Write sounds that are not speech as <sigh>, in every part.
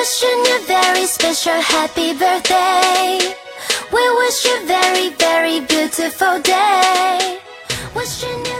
Wishing you very special happy birthday. We wish you very, very beautiful day.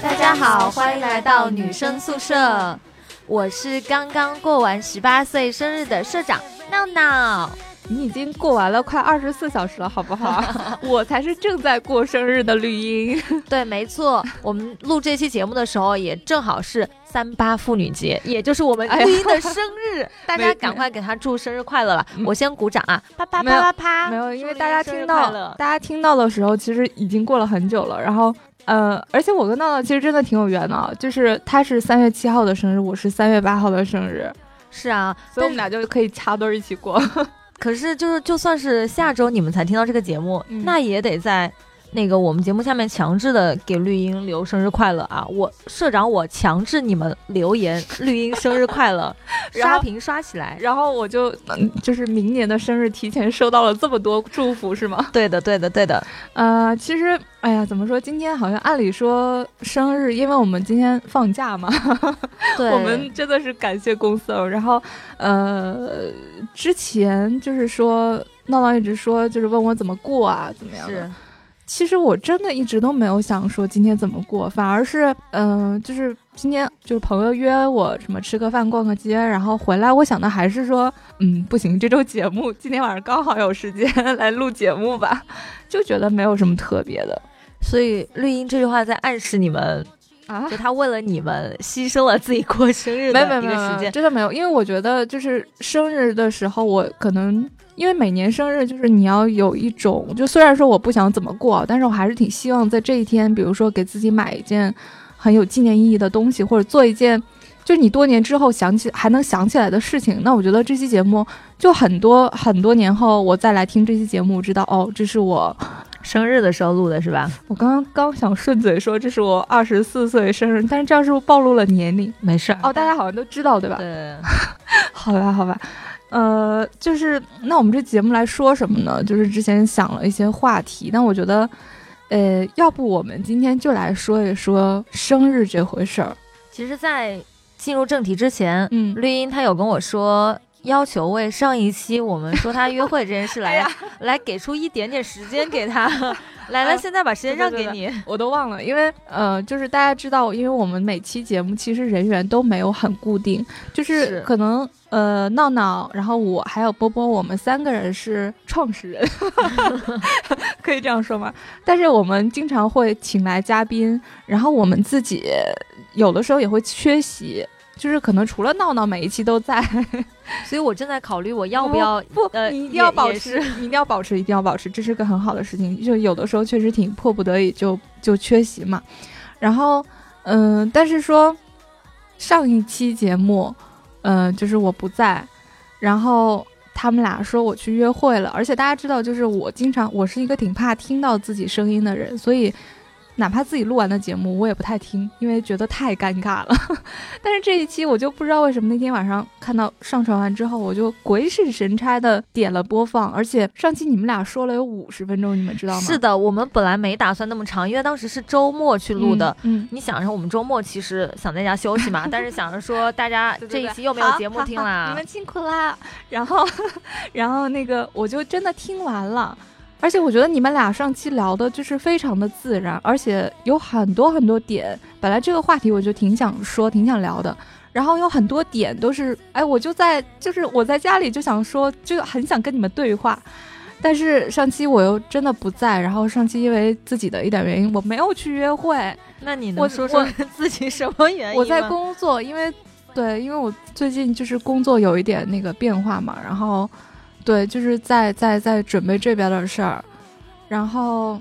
大家好，欢迎来到女生宿舍。我是刚刚过完十八岁生日的社长闹闹。你已经过完了快二十四小时了，好不好？<laughs> 我才是正在过生日的绿茵。<laughs> 对，没错，我们录这期节目的时候也正好是三八妇女节，也就是我们绿茵的生日，<laughs> 大家赶快给她祝生日快乐了！我先鼓掌啊，啪啪啪啪啪！没有，因为大家听到大家听到的时候，其实已经过了很久了。然后，呃，而且我跟闹闹其实真的挺有缘的，就是他是三月七号的生日，我是三月八号的生日。是啊，所以我们俩就可以插堆一起过。可是，就是就算是下周你们才听到这个节目，那也得在那个我们节目下面强制的给绿茵留生日快乐啊！我社长，我强制你们留言绿茵生日快乐，<laughs> 刷屏刷起来，然后我就就是明年的生日提前收到了这么多祝福，是吗？<laughs> 对的，对的，对的。呃，其实。哎呀，怎么说？今天好像按理说生日，因为我们今天放假嘛。<laughs> 对，我们真的是感谢公司。然后，呃，之前就是说闹闹一直说，就是问我怎么过啊，怎么样是。其实我真的一直都没有想说今天怎么过，反而是，嗯，就是今天就是朋友约我什么吃个饭、逛个街，然后回来，我想的还是说，嗯，不行，这周节目今天晚上刚好有时间 <laughs> 来录节目吧，就觉得没有什么特别的。所以绿茵这句话在暗示你们啊，就他为了你们牺牲了自己过生日的一个时间，真的没有，因为我觉得就是生日的时候，我可能因为每年生日就是你要有一种，就虽然说我不想怎么过，但是我还是挺希望在这一天，比如说给自己买一件很有纪念意义的东西，或者做一件就是你多年之后想起还能想起来的事情。那我觉得这期节目就很多很多年后我再来听这期节目，知道哦，这是我。生日的时候录的是吧？我刚刚刚想顺嘴说这是我二十四岁生日，但是这样是不是暴露了年龄？没事儿哦，大家好像都知道对吧？对，<laughs> 好吧，好吧，呃，就是那我们这节目来说什么呢？就是之前想了一些话题，但我觉得，呃，要不我们今天就来说一说生日这回事儿。其实，在进入正题之前，嗯，绿茵他有跟我说。要求为上一期我们说他约会这件事来 <laughs> <laughs> 来给出一点点时间给他，<laughs> 来了，现在把时间让给你，我都忘了，因为呃，就是大家知道，因为我们每期节目其实人员都没有很固定，就是可能呃闹闹，然后我还有波波，我们三个人是创始人，可以这样说吗？但是我们经常会请来嘉宾，然后我们自己有的时候也会缺席。就是可能除了闹闹，每一期都在，<laughs> 所以我正在考虑我要不要不，你一定要保持，你一定要保持，一定要保持，这是个很好的事情。就有的时候确实挺迫不得已，就就缺席嘛。然后，嗯，但是说上一期节目，嗯，就是我不在，然后他们俩说我去约会了，而且大家知道，就是我经常我是一个挺怕听到自己声音的人，所以。哪怕自己录完的节目，我也不太听，因为觉得太尴尬了。<laughs> 但是这一期我就不知道为什么那天晚上看到上传完之后，我就鬼使神差的点了播放。而且上期你们俩说了有五十分钟，你们知道吗？是的，我们本来没打算那么长，因为当时是周末去录的。嗯，你想着我们周末其实想在家休息嘛，<laughs> 但是想着说大家这一期又没有节目听啦，你们辛苦啦。然后，<laughs> 然后那个我就真的听完了。而且我觉得你们俩上期聊的就是非常的自然，而且有很多很多点。本来这个话题我就挺想说、挺想聊的，然后有很多点都是，哎，我就在就是我在家里就想说，就很想跟你们对话。但是上期我又真的不在，然后上期因为自己的一点原因，我没有去约会。那你能说说 <laughs> 自己什么原因？我在工作，因为对，因为我最近就是工作有一点那个变化嘛，然后。对，就是在在在准备这边的事儿，然后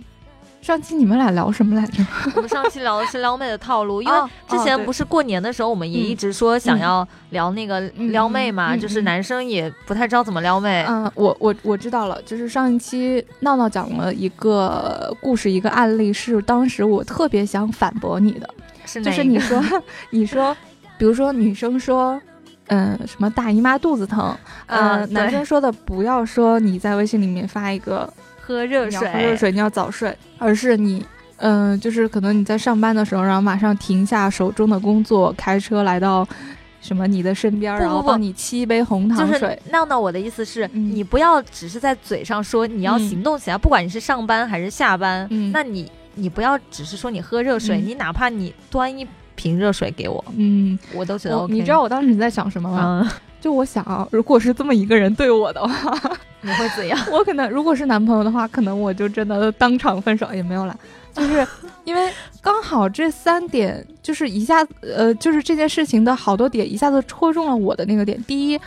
上期你们俩聊什么来着？<laughs> 我们上期聊的是撩妹的套路，因为之前不是过年的时候，我们也一直说想要聊那个撩妹嘛，就是男生也不太知道怎么撩妹。嗯，我我我知道了，就是上一期闹闹讲了一个故事，一个案例，是当时我特别想反驳你的，就是你说 <laughs> 你说，比如说女生说。嗯，什么大姨妈肚子疼？嗯，男生说的不要说你在微信里面发一个喝热水，喝热水，你要早睡，而是你，嗯，就是可能你在上班的时候，然后马上停下手中的工作，开车来到什么你的身边，然后帮你沏一杯红糖水。就是闹闹，我的意思是，你不要只是在嘴上说，你要行动起来。不管你是上班还是下班，那你你不要只是说你喝热水，你哪怕你端一瓶热水给我，嗯，我都觉得 OK。你知道我当时在想什么吗？就我想，如果是这么一个人对我的话，<laughs> 你会怎样？我可能如果是男朋友的话，可能我就真的当场分手也没有了。就是 <laughs> 因为刚好这三点，就是一下呃，就是这件事情的好多点一下子戳中了我的那个点。第一，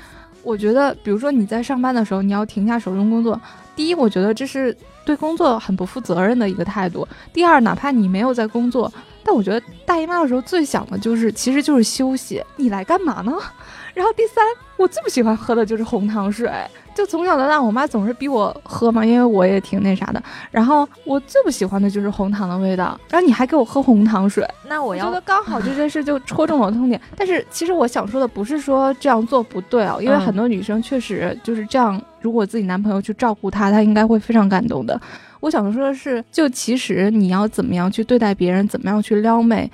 我觉得，比如说你在上班的时候，你要停下手中工作。第一，我觉得这是对工作很不负责任的一个态度。第二，哪怕你没有在工作，但我觉得大姨妈的时候最想的就是，其实就是休息。你来干嘛呢？<laughs> 然后第三，我最不喜欢喝的就是红糖水。就从小到大，我妈总是逼我喝嘛，因为我也挺那啥的。然后我最不喜欢的就是红糖的味道。然后你还给我喝红糖水，那我要觉得刚好这件事就戳中了痛点。但是其实我想说的不是说这样做不对啊，因为很多女生确实就是这样。如果自己男朋友去照顾她，她应该会非常感动的。我想说的是，就其实你要怎么样去对待别人，怎么样去撩妹。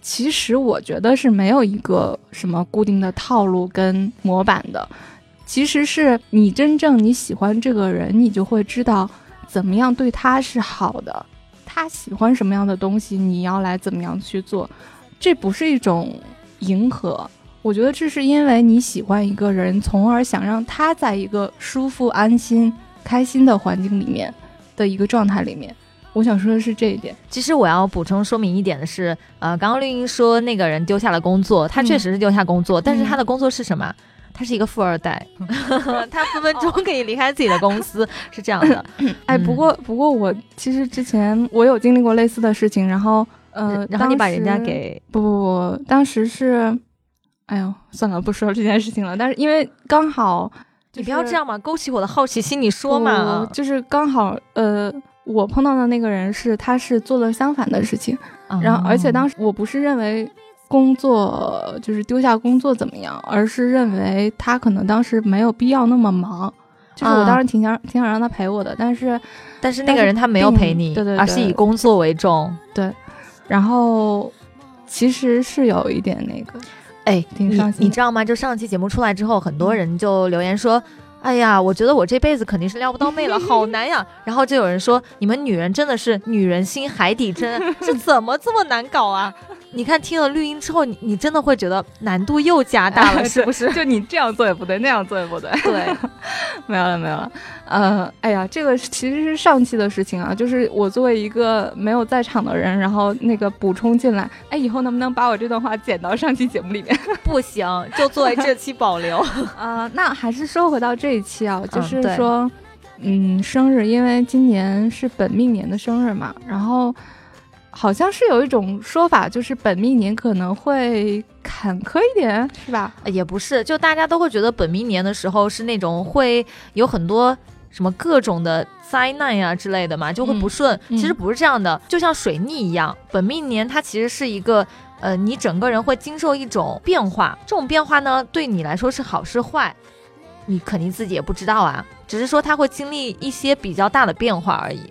其实我觉得是没有一个什么固定的套路跟模板的，其实是你真正你喜欢这个人，你就会知道怎么样对他是好的，他喜欢什么样的东西，你要来怎么样去做，这不是一种迎合，我觉得这是因为你喜欢一个人，从而想让他在一个舒服、安心、开心的环境里面的一个状态里面。我想说的是这一点。其实我要补充说明一点的是，呃，刚刚绿茵说那个人丢下了工作，他确实是丢下工作，但是他的工作是什么？他是一个富二代，<laughs> 他分分钟可以离开自己的公司，是这样的。哎，不过不过我其实之前我有经历过类似的事情，然后呃，然后你把人家给不不不，当时是，哎呦，算了，不说这件事情了。但是因为刚好，你不要这样嘛，勾起我的好奇心，你说嘛，就是刚好呃。我碰到的那个人是，他是做了相反的事情，然后而且当时我不是认为工作就是丢下工作怎么样，而是认为他可能当时没有必要那么忙，就是我当时挺想挺想让他陪我的，但是但是那个人他没有陪你，对对，而是以工作为重，对，然后其实是有一点那个，哎，你你知道吗？就上期节目出来之后，很多人就留言说。哎呀，我觉得我这辈子肯定是撩不到妹了，<laughs> 好难呀！然后就有人说，你们女人真的是女人心海底针，是怎么这么难搞啊？你看听了绿茵之后，你你真的会觉得难度又加大了，<laughs> 是不是？就你这样做也不对，那样做也不对。对，<laughs> 没有了，没有了。呃，哎呀，这个其实是上期的事情啊，就是我作为一个没有在场的人，然后那个补充进来。哎，以后能不能把我这段话剪到上期节目里面？<laughs> 不行，就作为这期保留。啊，那还是说回到这一期啊，就是说，嗯，生日，因为今年是本命年的生日嘛，然后。好像是有一种说法，就是本命年可能会坎坷一点，是吧？也不是，就大家都会觉得本命年的时候是那种会有很多什么各种的灾难呀之类的嘛，就会不顺。其实不是这样的，就像水逆一样，本命年它其实是一个，呃，你整个人会经受一种变化，这种变化呢，对你来说是好是坏，你肯定自己也不知道啊，只是说他会经历一些比较大的变化而已，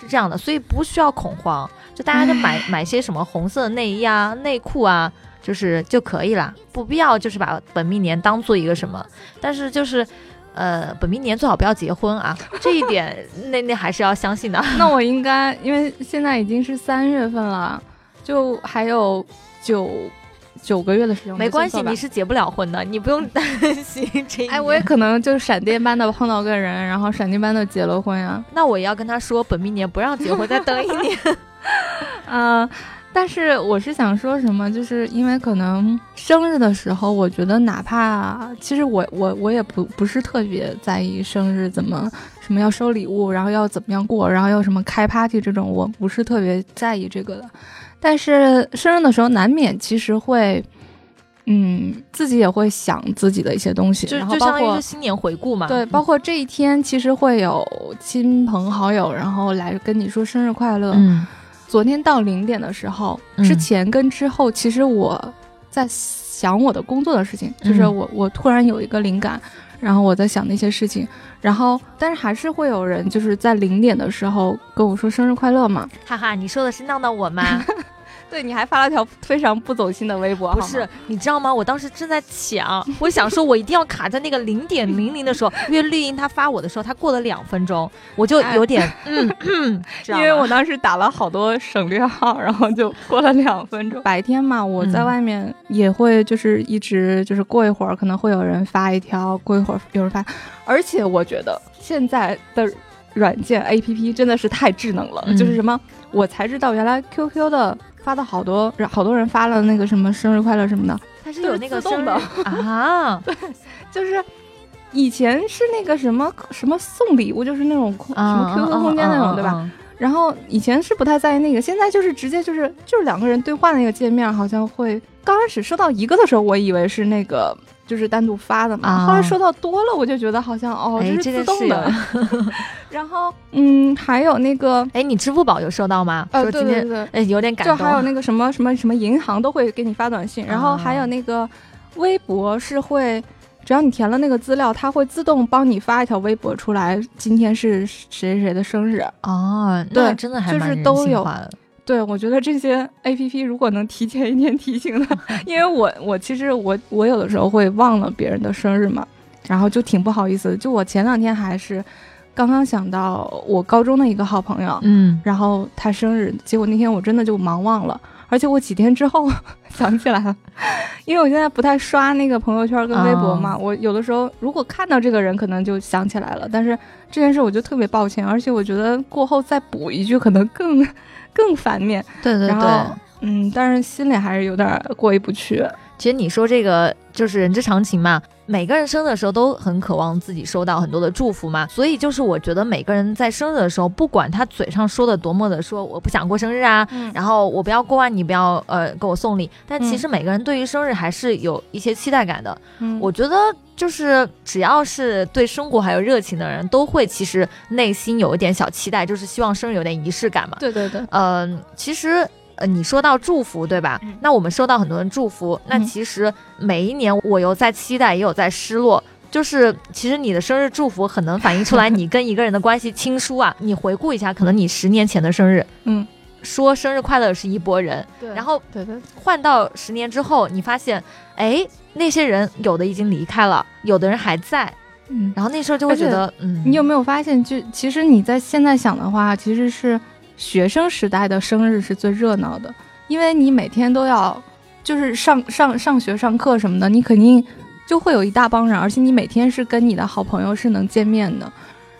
是这样的，所以不需要恐慌。就大家就买买些什么红色的内衣啊、内裤啊，就是就可以了，不必要就是把本命年当做一个什么。但是就是，呃，本命年最好不要结婚啊，这一点那那还是要相信的。<laughs> 那我应该，因为现在已经是三月份了，就还有九九个月的时间。没关系，你是结不了婚的，你不用担心这。哎，我也可能就是闪电般的碰到个人，然后闪电般的结了婚呀。那我也要跟他说，本命年不让结婚，再等一年。嗯，<laughs> 但是我是想说什么，就是因为可能生日的时候，我觉得哪怕其实我我我也不不是特别在意生日怎么什么要收礼物，然后要怎么样过，然后要什么开 party 这种，我不是特别在意这个的。但是生日的时候难免其实会，嗯，自己也会想自己的一些东西，就就相当于新年回顾嘛。对，包括这一天其实会有亲朋好友，然后来跟你说生日快乐。嗯。昨天到零点的时候，之前跟之后，其实我在想我的工作的事情，就是我我突然有一个灵感，然后我在想那些事情，然后但是还是会有人就是在零点的时候跟我说生日快乐嘛，哈哈，你说的是闹闹我吗？<laughs> 对，你还发了条非常不走心的微博，不是？你知道吗？我当时正在抢，我想说，我一定要卡在那个零点零零的时候，因为绿茵他发我的时候，他过了两分钟，我就有点 <laughs> 嗯，因为我当时打了好多省略号，然后就过了两分钟。白天嘛，我在外面也会就是一直就是过一会儿，可能会有人发一条，过一会儿有人发，而且我觉得现在的软件 A P P 真的是太智能了，就是什么，我才知道原来 Q Q 的。发的好多，好多人发了那个什么生日快乐什么的，它是有那个自动的。<laughs> 啊，<laughs> 对，就是以前是那个什么什么送礼物，就是那种空什么 QQ 空间那种，对吧？然后以前是不太在意那个，现在就是直接就是就是两个人对话那个界面，好像会刚开始收到一个的时候，我以为是那个。就是单独发的嘛，后来收到多了，我就觉得好像哦，这是自动的。然后，嗯，还有那个，哎，你支付宝有收到吗？呃，对对对，哎，有点感动。就还有那个什么什么什么银行都会给你发短信，然后还有那个微博是会，只要你填了那个资料，它会自动帮你发一条微博出来，今天是谁谁的生日哦，对，真的还就是都有。对，我觉得这些 A P P 如果能提前一天提醒的，<laughs> 因为我我其实我我有的时候会忘了别人的生日嘛，然后就挺不好意思。就我前两天还是刚刚想到我高中的一个好朋友，嗯，然后他生日，结果那天我真的就忙忘了，而且我几天之后 <laughs> 想起来了，因为我现在不太刷那个朋友圈跟微博嘛，我有的时候如果看到这个人，可能就想起来了，但是这件事我就特别抱歉，而且我觉得过后再补一句可能更。<laughs> 更反面，对对对，嗯，但是心里还是有点过意不去。其实你说这个就是人之常情嘛，每个人生日的时候都很渴望自己收到很多的祝福嘛，所以就是我觉得每个人在生日的时候，不管他嘴上说的多么的说我不想过生日啊，然后我不要过万你不要呃给我送礼，但其实每个人对于生日还是有一些期待感的。我觉得就是只要是对生活还有热情的人，都会其实内心有一点小期待，就是希望生日有点仪式感嘛。对对对，嗯，其实。呃，你说到祝福，对吧？那我们收到很多人祝福，那其实每一年我有在期待，也有在失落。就是其实你的生日祝福很能反映出来你跟一个人的关系亲疏啊。你回顾一下，可能你十年前的生日，嗯，说生日快乐是一拨人，然后换到十年之后，你发现，哎，那些人有的已经离开了，有的人还在，嗯，然后那时候就会觉得，嗯，你有没有发现，就其实你在现在想的话，其实是。学生时代的生日是最热闹的，因为你每天都要就是上上上学上课什么的，你肯定就会有一大帮人，而且你每天是跟你的好朋友是能见面的。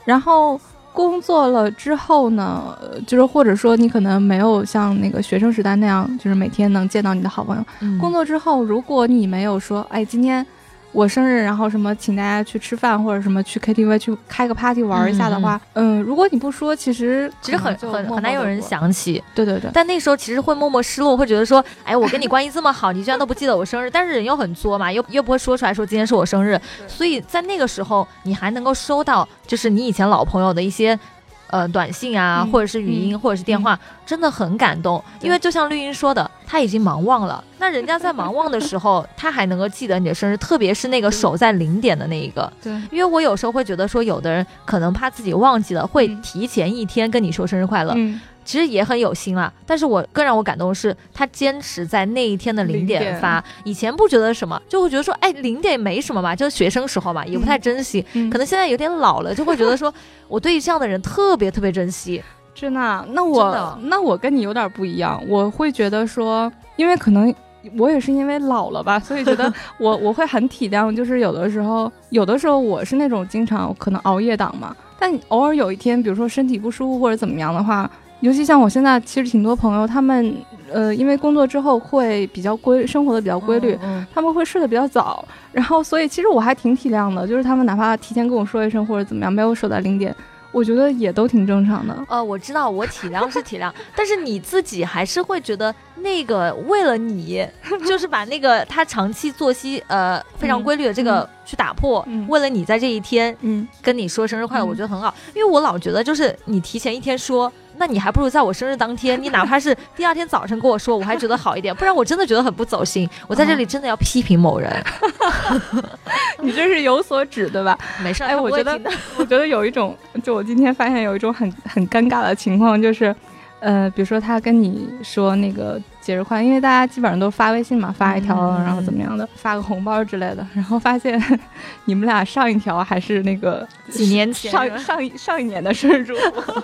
然后工作了之后呢，就是或者说你可能没有像那个学生时代那样，就是每天能见到你的好朋友。工作之后，如果你没有说，哎，今天。我生日，然后什么，请大家去吃饭，或者什么去 KTV 去开个 party 玩一下的话，嗯，如果你不说，其实其实很很很难有人想起。对对对。但那时候其实会默默失落，会觉得说，哎，我跟你关系这么好，你居然都不记得我生日。但是人又很作嘛，又又不会说出来说今天是我生日，所以在那个时候你还能够收到，就是你以前老朋友的一些。呃，短信啊，或者是语音，或者是电话，真的很感动。因为就像绿茵说的，他已经忙忘了。那人家在忙忘的时候，<laughs> 他还能够记得你的生日，特别是那个守在零点的那一个。对，因为我有时候会觉得说，有的人可能怕自己忘记了，会提前一天跟你说生日快乐。嗯。其实也很有心啦，但是我更让我感动的是，他坚持在那一天的零点发。以前不觉得什么，就会觉得说，哎，零点没什么嘛，就是学生时候嘛，也不太珍惜。可能现在有点老了，就会觉得说，我对于这样的人特别特别珍惜。真的？那我那我跟你有点不一样，我会觉得说，因为可能我也是因为老了吧，<laughs> 所以觉得我我会很体谅，就是有的时候，有的时候我是那种经常可能熬夜党嘛，但偶尔有一天，比如说身体不舒服或者怎么样的话。尤其像我现在，其实挺多朋友，他们，呃，因为工作之后会比较规，生活的比较规律，他们会睡得比较早，<laughs> 然后所以其实我还挺体谅的，就是他们哪怕提前跟我说一声或者怎么样，没有守在零点，我觉得也都挺正常的。呃，我知道我体谅是体谅，<laughs> 但是你自己还是会觉得那个为了你，就是把那个他长期作息呃非常规律的这个去打破，为了你在这一天，嗯，跟你说生日快乐，我觉得很好，因为我老觉得就是你提前一天说。那你还不如在我生日当天，<laughs> 你哪怕是第二天早晨跟我说，我还觉得好一点。不然我真的觉得很不走心。我在这里真的要批评某人，<laughs> 你这是有所指对吧？没事。哎，我觉得，<laughs> 我觉得有一种，就我今天发现有一种很很尴尬的情况，就是，呃，比如说他跟你说那个节日快乐，因为大家基本上都发微信嘛，发一条，然后怎么样的，发个红包之类的。然后发现你们俩上一条还是那个几年前上上一上一年的生日祝福，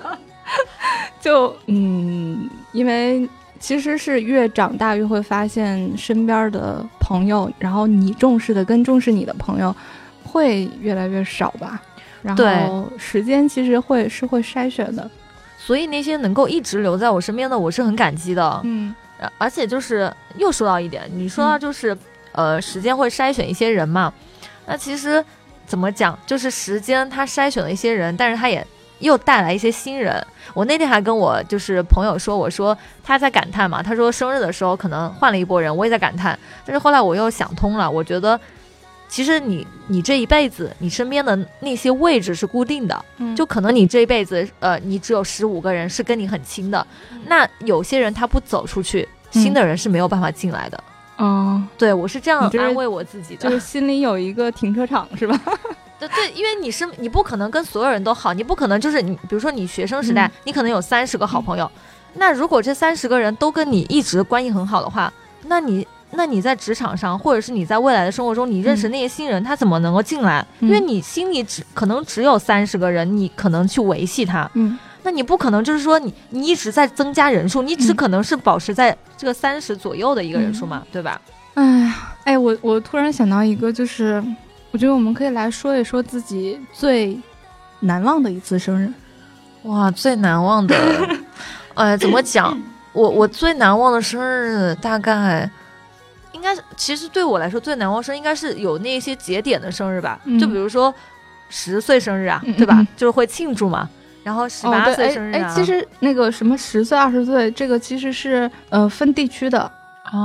<laughs> 就嗯，因为其实是越长大越会发现身边的朋友，然后你重视的跟重视你的朋友会越来越少吧。然后时间其实会是会筛选的，所以那些能够一直留在我身边的，我是很感激的。嗯。而且就是又说到一点，你说到就是，呃，时间会筛选一些人嘛？那其实怎么讲，就是时间它筛选了一些人，但是它也又带来一些新人。我那天还跟我就是朋友说，我说他在感叹嘛，他说生日的时候可能换了一波人，我也在感叹。但是后来我又想通了，我觉得其实你你这一辈子你身边的那些位置是固定的，就可能你这一辈子呃你只有十五个人是跟你很亲的，那有些人他不走出去。新的人是没有办法进来的，嗯，对我是这样安慰我自己的，就是心里有一个停车场是吧？对对，因为你是你不可能跟所有人都好，你不可能就是你，比如说你学生时代，你可能有三十个好朋友，那如果这三十个人都跟你一直关系很好的话，那你那你在职场上或者是你在未来的生活中，你认识那些新人，他怎么能够进来？因为你心里只可能只有三十个人，你可能去维系他，嗯。那你不可能就是说你你一直在增加人数，你只可能是保持在这个三十左右的一个人数嘛，对吧？哎呀，哎，我我突然想到一个，就是我觉得我们可以来说一说自己最难忘的一次生日。哇，最难忘的，<laughs> 呃，怎么讲？我我最难忘的生日大概应该是，其实对我来说最难忘生应该是有那些节点的生日吧，就比如说十岁生日啊，对吧？就是会庆祝嘛。然后十八岁生日啊！哎，其实那个什么十岁、二十岁，这个其实是呃分地区的，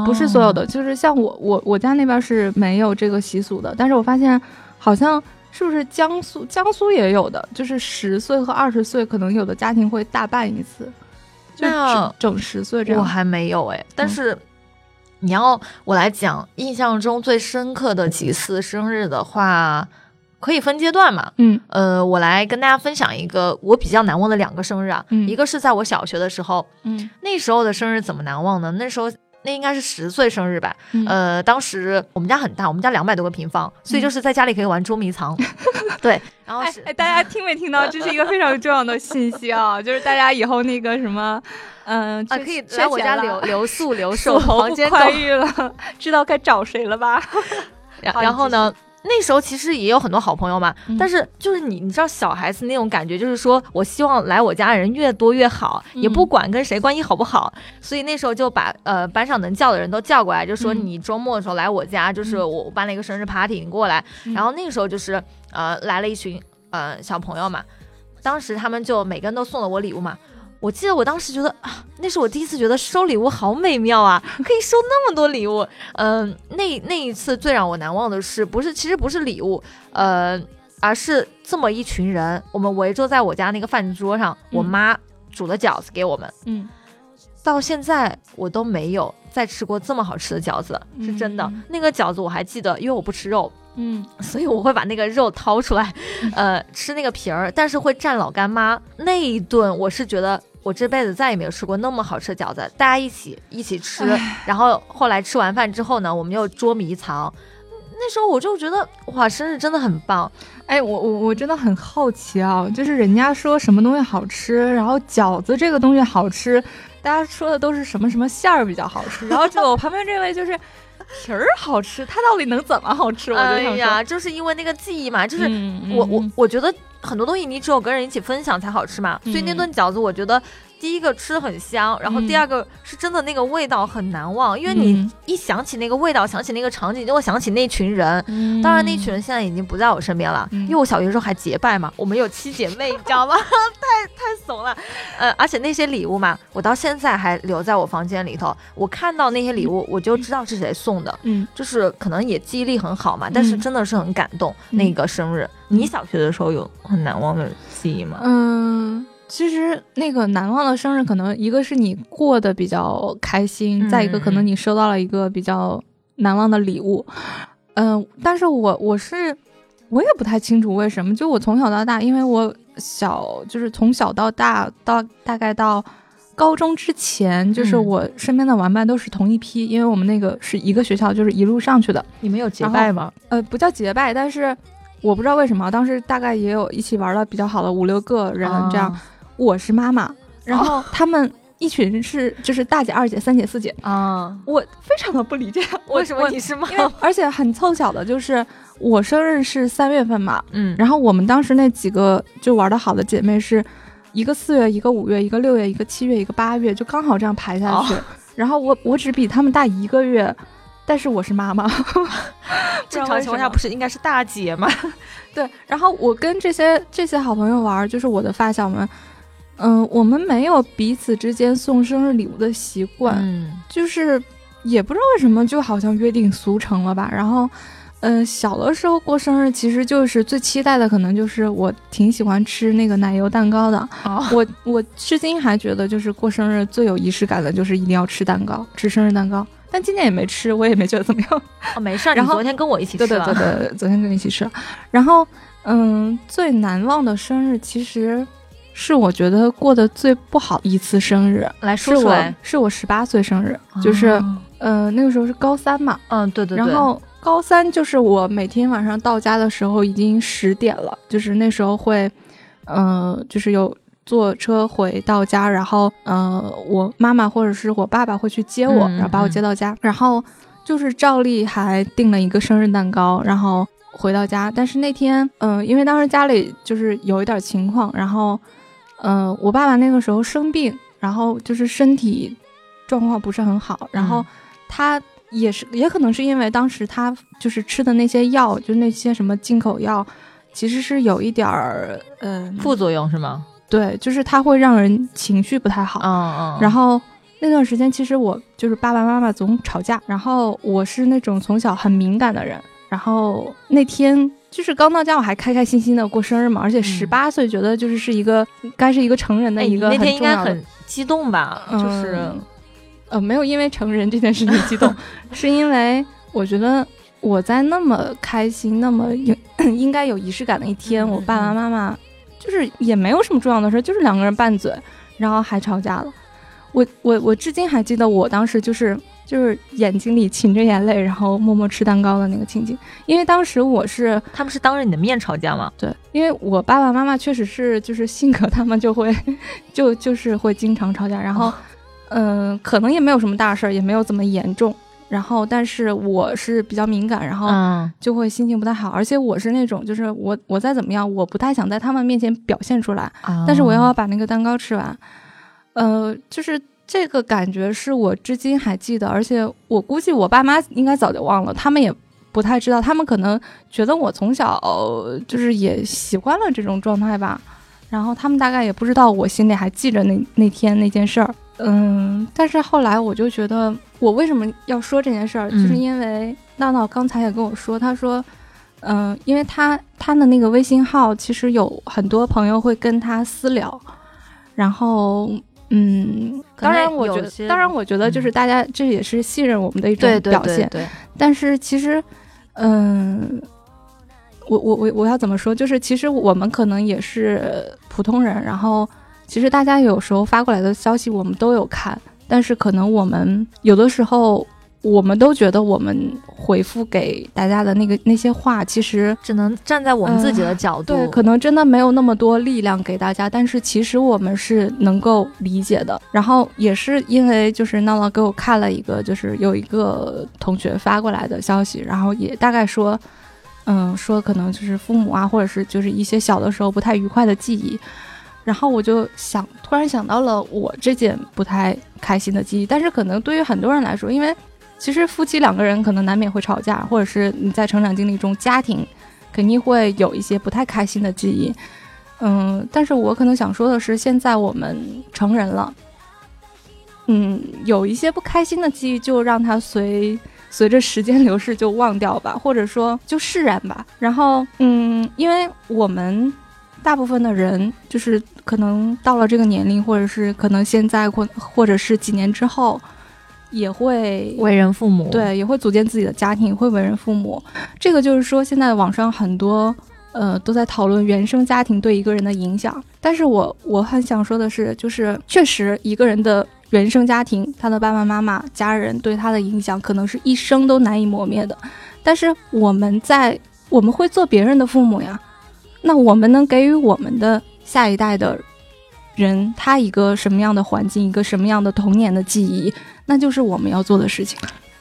不是所有的。就是像我我我家那边是没有这个习俗的，但是我发现好像是不是江苏江苏也有的，就是十岁和二十岁可能有的家庭会大办一次，就整十岁这样。我还没有哎，但是你要我来讲，印象中最深刻的几次生日的话。可以分阶段嘛？嗯，呃，我来跟大家分享一个我比较难忘的两个生日啊。嗯，一个是在我小学的时候，嗯，那时候的生日怎么难忘呢？那时候那应该是十岁生日吧。呃，当时我们家很大，我们家两百多个平方，所以就是在家里可以玩捉迷藏。<laughs> 对，然后是哎，大家听没听到？这是一个非常重要的信息啊，就是大家以后那个什么，嗯啊，可以来我家留留宿留 <laughs> 守，房间宽裕了，知道该找谁了吧？<laughs> 然后呢？那时候其实也有很多好朋友嘛，但是就是你，你知道小孩子那种感觉，就是说我希望来我家的人越多越好，也不管跟谁关系好不好，所以那时候就把呃班上能叫的人都叫过来，就说你周末的时候来我家，就是我办了一个生日 party，你过来。然后那个时候就是呃来了一群呃小朋友嘛，当时他们就每个人都送了我礼物嘛。我记得我当时觉得啊，那是我第一次觉得收礼物好美妙啊，<laughs> 可以收那么多礼物。嗯，那那一次最让我难忘的是，不是其实不是礼物，呃，而是这么一群人，我们围坐在我家那个饭桌上，我妈煮的饺子给我们。嗯，到现在我都没有再吃过这么好吃的饺子，是真的。那个饺子我还记得，因为我不吃肉，嗯，<laughs> 所以我会把那个肉掏出来，呃，吃那个皮儿，但是会蘸老干妈。那一顿我是觉得。我这辈子再也没有吃过那么好吃的饺子，大家一起一起吃，然后后来吃完饭之后呢，我们又捉迷藏。那时候我就觉得哇，生日真的很棒。哎，我我我真的很好奇啊，就是人家说什么东西好吃，然后饺子这个东西好吃，大家说的都是什么什么馅儿比较好吃，然后就我旁边这位就是皮儿好吃，它到底能怎么好吃？我就想说，就是因为那个记忆嘛，就是我我我觉得。很多东西你只有跟人一起分享才好吃嘛，所以那顿饺子我觉得第一个吃的很香，然后第二个是真的那个味道很难忘，因为你一想起那个味道，想起那个场景，就会想起那群人。当然那群人现在已经不在我身边了，因为我小学时候还结拜嘛，我们有七姐妹，你知道吗？<laughs> 太太怂了。呃，而且那些礼物嘛，我到现在还留在我房间里头。我看到那些礼物，我就知道是谁送的，嗯，就是可能也记忆力很好嘛，但是真的是很感动。那个生日，你小学的时候有？很难忘的记忆吗？嗯，其实那个难忘的生日，可能一个是你过得比较开心，再一个可能你收到了一个比较难忘的礼物。嗯，但是我我是我也不太清楚为什么，就我从小到大，因为我小就是从小到大到大概到高中之前，就是嗯我身边的玩伴都是同一批，因为我们那个是一个学校，就是一路上去的。你们有结拜吗？呃，不叫结拜，但是我不知道为什么，当时大概也有一起玩的比较好的五六个人这样。我是妈妈，然后他们一群是就是大姐、二姐、三姐、四姐，啊，我非常的不理解，<laughs> 为什么你是妈而且很凑巧的就是我生日是三月份嘛，嗯，然后我们当时那几个就玩的好的姐妹是一个四月，一个五月，一个六月，一个七月，一个八月，就刚好这样排下去。然后我我只比他们大一个月，但是我是妈妈，<laughs> 正常情况下不是应该是大姐吗？对。然后我跟这些这些好朋友玩，就是我的发小们，嗯、我们没有彼此之间送生日礼物的习惯，嗯就是也不知道为什么，就好像约定俗成了吧。然后，嗯、小的时候过生日，其实就是最期待的，可能就是我挺喜欢吃那个奶油蛋糕的。哦，我我至今还觉得，就是过生日最有仪式感的，就是一定要吃蛋糕，吃生日蛋糕。但今年也没吃，我也没觉得怎么样。哦，没事儿，然后昨天跟我一起对对吃了，对对，昨天跟你一起吃了。然后，嗯，最难忘的生日其实是我觉得过得最不好一次生日，来是我说，是我十八岁生日，就是哦。呃那个时候是高三嘛，嗯，对对对，然后高三就是我每天晚上到家的时候已经十点了，就是那时候会，呃，就是有坐车回到家，然后呃，我妈妈或者是我爸爸会去接我，嗯然后把我接到家，然后就是照例还订了一个生日蛋糕，然后回到家。但是那天，嗯、因为当时家里就是有一点情况，然后，嗯、我爸爸那个时候生病，然后就是身体状况不是很好，然后嗯他也是也可能是因为当时他就是吃的那些药，就那些什么进口药，其实是有一点儿，嗯、副作用是吗？对，就是它会让人情绪不太好。嗯嗯，然后那段时间，其实我就是爸爸妈妈总吵架，然后我是那种从小很敏感的人。然后那天就是刚到家，我还开开心心的过生日嘛，而且十八岁，觉得就是是一个该是一个成人的一个你那天应该很激动吧？就是嗯呃，没有因为成人这件事情激动，<laughs> 是因为我觉得我在那么开心、那么有 <coughs> 应该有仪式感的一天，嗯我爸爸妈妈就是也没有什么重要的事，就是两个人拌嘴，然后还吵架了。我我我至今还记得我当时就是就是眼睛里噙着眼泪，然后默默吃蛋糕的那个情景，因为当时我是他们是当着你的面吵架吗？对，因为我爸爸妈妈确实是就是性格，他们就会 <laughs> 就就是会经常吵架，然后哦。嗯、可能也没有什么大事儿，也没有怎么严重，然后但是我是比较敏感，然后嗯。就会心情不太好，而且我是那种就是我我再怎么样，我不太想在他们面前表现出来，但是我要把那个蛋糕吃完，呃，就是这个感觉是我至今还记得，而且我估计我爸妈应该早就忘了，他们也不太知道，他们可能觉得我从小就是也习惯了这种状态吧，然后他们大概也不知道我心里还记着那那天那件事儿，嗯，但是后来我就觉得，我为什么要说这件事儿，就是因为闹闹刚才也跟我说，他说。嗯，因为他他的那个微信号，其实有很多朋友会跟他私聊，然后嗯，当然我觉得，当然我觉得就是大家这也是信任我们的一种对对表现，对。对，但是其实，嗯，我我我我要怎么说？就是其实我们可能也是普通人，然后其实大家有时候发过来的消息我们都有看，但是可能我们有的时候我们都觉得我们回复给大家的那个那些话，其实只能站在我们自己的角度，对，可能真的没有那么多力量给大家，但是其实我们是能够理解的。然后也是因为就是闹闹给我看了一个，就是有一个同学发过来的消息，然后也大概说，嗯，说可能就是父母啊，或者是就是一些小的时候不太愉快的记忆。然后我就想，突然想到了我这件不太开心的记忆，但是可能对于很多人来说，因为其实夫妻两个人可能难免会吵架，或者是你在成长经历中家庭肯定会有一些不太开心的记忆。嗯，但是我可能想说的是，现在我们成人了，嗯，有一些不开心的记忆就让它随随着时间流逝就忘掉吧，或者说就释然吧。然后，嗯，因为我们大部分的人就是可能到了这个年龄，或者是可能现在或 <laughs> 或者是几年之后，也会为人父母，对，也会组建自己的家庭，也会为人父母。这个就是说，现在网上很多呃，都在讨论原生家庭对一个人的影响。但是我我很想说的是，就是确实一个人的原生家庭，他的爸爸妈妈、家人对他的影响，可能是一生都难以磨灭的。但是我们在我们会做别人的父母呀，那我们能给予我们的下一代的人他一个什么样的环境，一个什么样的童年的记忆，那就是我们要做的事情。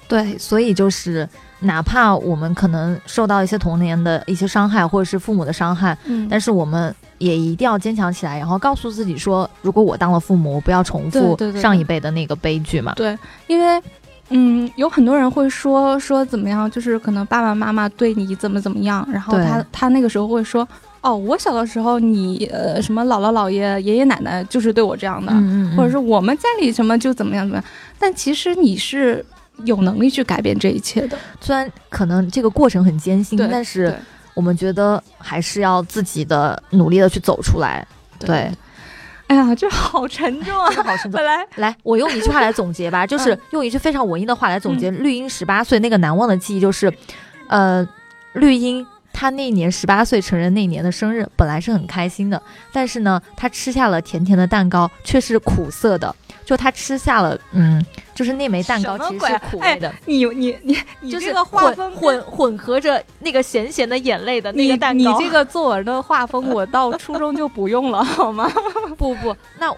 对，所以就是哪怕我们可能受到一些童年的一些伤害，或者是父母的伤害，嗯但是我们也一定要坚强起来，然后告诉自己说，如果我当了父母，我不要重复上一辈的那个悲剧嘛。对，因为，嗯，有很多人会说说怎么样，就是可能爸爸妈妈对你怎么怎么样，然后他他那个时候会说，哦，我小的时候你呃什么姥姥姥爷爷爷奶奶就是对我这样的，嗯嗯，或者是我们家里什么就怎么样怎么样，但其实你是有能力去改变这一切的，虽然可能这个过程很艰辛，但是我们觉得还是要自己的努力的去走出来。对，哎呀，这好沉重啊好沉重本。来。来，我用一句话来总结吧，就是嗯用一句非常文艺的话来总结绿茵十八岁那个难忘的记忆，就是，呃，绿茵她那年十八岁成人那年的生日，本来是很开心的，但是呢，他吃下了甜甜的蛋糕，却是苦涩的。就他吃下了，嗯，就是那枚蛋糕其实是苦味的，你你你你就是这个画混风混混合着那个咸咸的眼泪的那个蛋糕。你这个作文的画风，我到初中就不用了，<laughs> 好吗？<laughs> 不不，那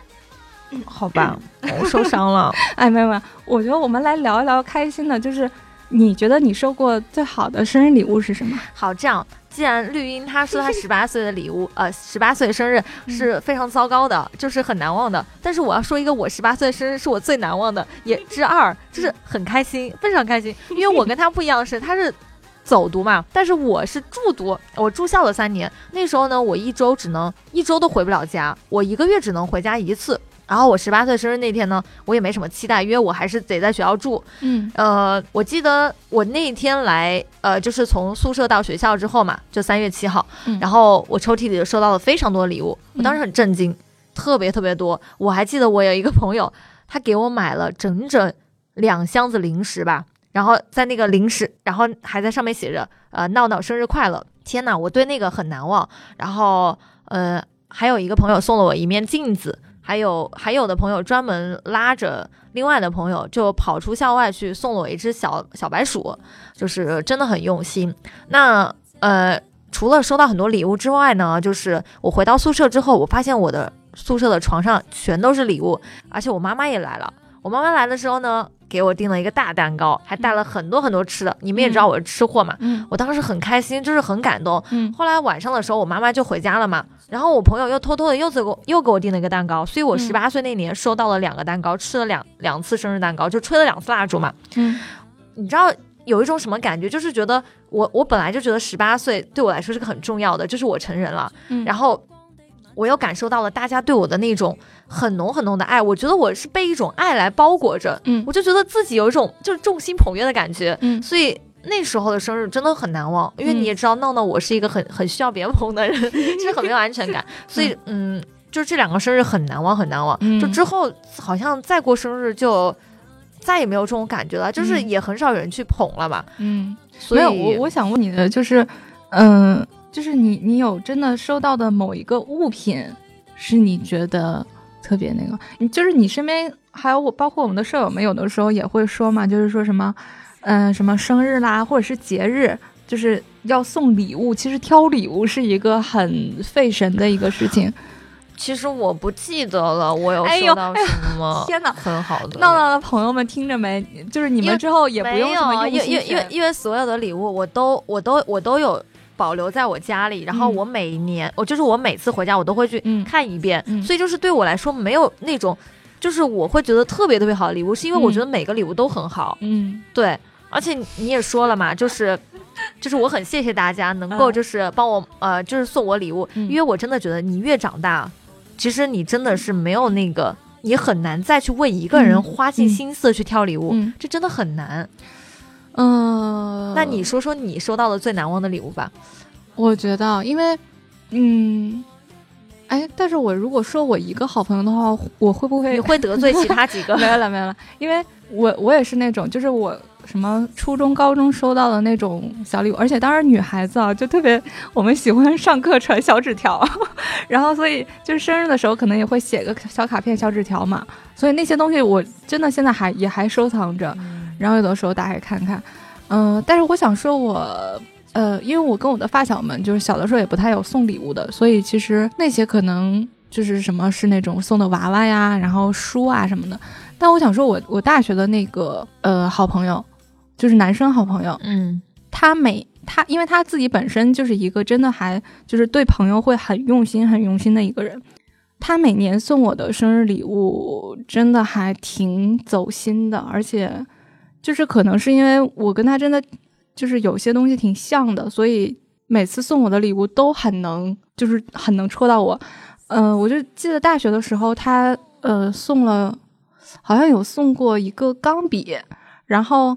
好吧，我受伤了。<laughs> 哎，没有没有，我觉得我们来聊一聊开心的，就是你觉得你收过最好的生日礼物是什么？好，这样，既然绿茵她说她十八岁的礼物，呃，十八岁生日是非常糟糕的，就是很难忘的。但是我要说一个，我十八岁生日是我最难忘的，也之二，就是很开心，非常开心，<laughs> 因为我跟他不一样是，他是。走读嘛，但是我是住读，我住校了三年。那时候呢，我一周只能一周都回不了家，我一个月只能回家一次。然后我十八岁生日那天呢，我也没什么期待，因为我还是得在学校住。嗯呃，我记得我那天来，呃，就是从宿舍到学校之后嘛，就三月七号，嗯然后我抽屉里就收到了非常多的礼物，我当时很震惊，特别特别多。我还记得我有一个朋友，他给我买了整整两箱子零食吧，然后在那个零食，然后还在上面写着呃闹闹生日快乐。天呐，我对那个很难忘。然后呃，还有一个朋友送了我一面镜子，还有还有的朋友专门拉着另外的朋友就跑出校外去送了我一只小小白鼠，就是真的很用心。那呃，除了收到很多礼物之外呢，就是我回到宿舍之后，我发现我的宿舍的床上全都是礼物，而且我妈妈也来了。我妈妈来的时候呢，给我订了一个大蛋糕，还带了很多很多吃的。你们也知道我是吃货嘛，嗯我当时很开心，就是很感动。嗯后来晚上的时候，我妈妈就回家了嘛，然后我朋友又偷偷的又给我又给我订了一个蛋糕，所以我嗯十八岁那年收到了两个蛋糕，吃了两两次生日蛋糕，就吹了两次蜡烛嘛。嗯你知道有一种什么感觉？就是觉得我我本来就觉得十八岁对我来说是个很重要的，就是我成人了，嗯，然后我又感受到了大家对我的那种很浓很浓的爱，我觉得我是被一种爱来包裹着，嗯我就觉得自己有一种就是众星捧月的感觉，嗯所以。那时候的生日真的很难忘，因为嗯你也知道，闹闹我是一个很很需要别人捧的人，<laughs> 就是很没有安全感，所以嗯，就这两个生日很难忘，很难忘。嗯就之后好像再过生日就再也没有这种感觉了，就是嗯。也很少有人去捧了嘛。嗯，所以我我想问你的就是，嗯、就是你你有真的收到的某一个物品，是你觉得特别那个，你就是你身边还有我，包括我们的舍友们，有的时候也会说嘛，就是说什么，嗯、什么生日啦，或者是节日，就是要送礼物。其实挑礼物是一个很费神的一个事情。<laughs> 其实我不记得了，我有收到什么天哪很好的闹闹的朋友们听着没？就是你们之后也不用什么有，因为因为因为选因为所有的礼物我都我都我都有保留在我家里，然后嗯我每一年、我就是我每次回家我都会去嗯看一遍，嗯所以就是对我来说没有那种。就是我会觉得特别特别好的礼物，是因为我嗯觉得每个礼物都很好，嗯对，而且你也说了嘛，就是，就是我很谢谢大家能够嗯就是帮我、呃，就是送我礼物，嗯因为我真的觉得你越长大，其实你真的是没有那个，你很难再去为一个人嗯花尽嗯心思去挑礼物，嗯这真的很难。嗯，那你说说你收到的最难忘的礼物吧？我觉得，因为，嗯，哎，但是我如果说我一个好朋友的话，我会不会你会得罪其他几个？<laughs> 没有了，没有了，因为我我也是那种，就是我什么初中、高中收到的那种小礼物，而且当时女孩子啊，就特别我们喜欢上课传小纸条，<laughs> 然后所以就是生日的时候可能也会写个小卡片、小纸条嘛。所以那些东西我真的现在还也还收藏着，然后有的时候打开看看。嗯，但是我想说，我呃，因为我跟我的发小们就是小的时候也不太有送礼物的，所以其实那些可能就是什么是那种送的娃娃呀，然后书啊什么的。但我想说，我我大学的那个呃好朋友，就是男生好朋友，嗯，他每他因为他自己本身就是一个真的还就是对朋友会很用心很用心的一个人，他每年送我的生日礼物真的还挺走心的，而且。就是可能是因为我跟他真的就是有些东西挺像的，所以每次送我的礼物都很能，就是很能戳到我。嗯，我就记得大学的时候，他呃送了，好像有送过一个钢笔，然后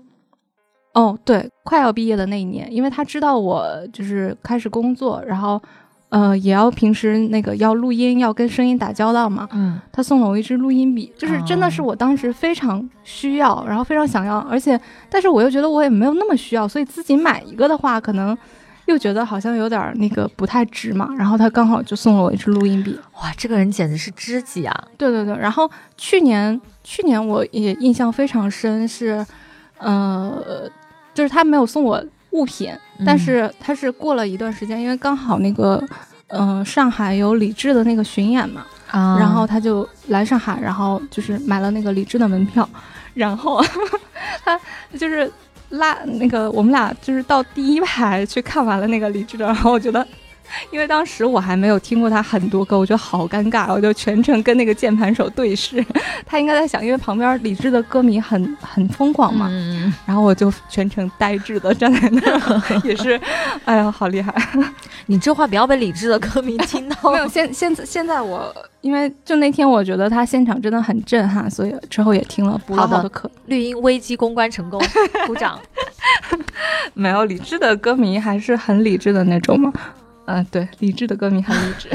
哦对，快要毕业的那一年，因为他知道我就是开始工作，然后。呃，也要平时那个要录音，要跟声音打交道嘛。嗯，他送了我一支录音笔，就是真的是我当时非常需要，然后非常想要，而且，但是我又觉得我也没有那么需要，所以自己买一个的话，可能又觉得好像有点那个不太值嘛。然后他刚好就送了我一支录音笔，哇，这个人简直是知己啊！对对对，然后去年去年我也印象非常深，是，呃，就是他没有送我。物品，但是他是过了一段时间，因为刚好那个，嗯，上海有李志的那个巡演嘛，啊，然后他就来上海，然后就是买了那个李志的门票，然后他就是拉那个我们俩就是到第一排去看完了那个李志的，然后我觉得。<laughs> 因为当时我还没有听过他很多歌，我觉得好尴尬，我就全程跟那个键盘手对视。<laughs> 他应该在想，因为旁边李志的歌迷很很疯狂嘛，然后我就全程呆滞的站在那儿，<laughs> 也是，哎呀，好厉害！你这话不要被李志的歌迷听到。没有，现现在现在我，因为就那天我觉得他现场真的很震撼，所以之后也听了不少的课。绿茵危机公关成功，鼓掌。没有，李志的歌迷还是很理智的那种嘛。嗯，对，理智的歌迷很理智。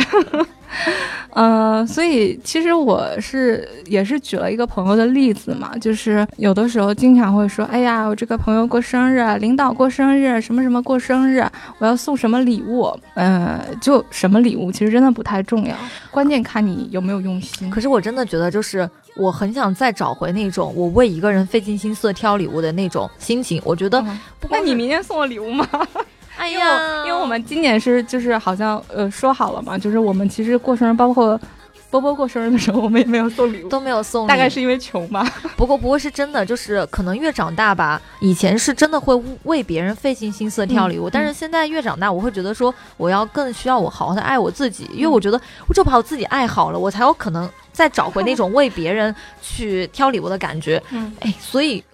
嗯，<laughs> 所以其实我是也是举了一个朋友的例子嘛，就是有的时候经常会说，哎呀，我这个朋友过生日，领导过生日，什么什么过生日，我要送什么礼物？嗯，就什么礼物，其实真的不太重要，关键看你有没有用心。可是我真的觉得，就是我很想再找回那种我为一个人费尽心思挑礼物的那种心情。我觉得，那你明天送我礼物吗？哎呀，因为我们今年是就是好像呃说好了嘛，就是我们其实过生日，包括波波过生日的时候，我们也没有送礼物，都没有送，大概是因为穷吧。不过不过是真的，就是可能越长大吧，以前是真的会为别人费尽心思挑礼物，但是现在越长大，我会觉得说我要更需要我好好的爱我自己，因为我觉得我就把我自己爱好了，我才有可能再找回那种 <laughs> 为别人去挑礼物的感觉。嗯，哎，所以。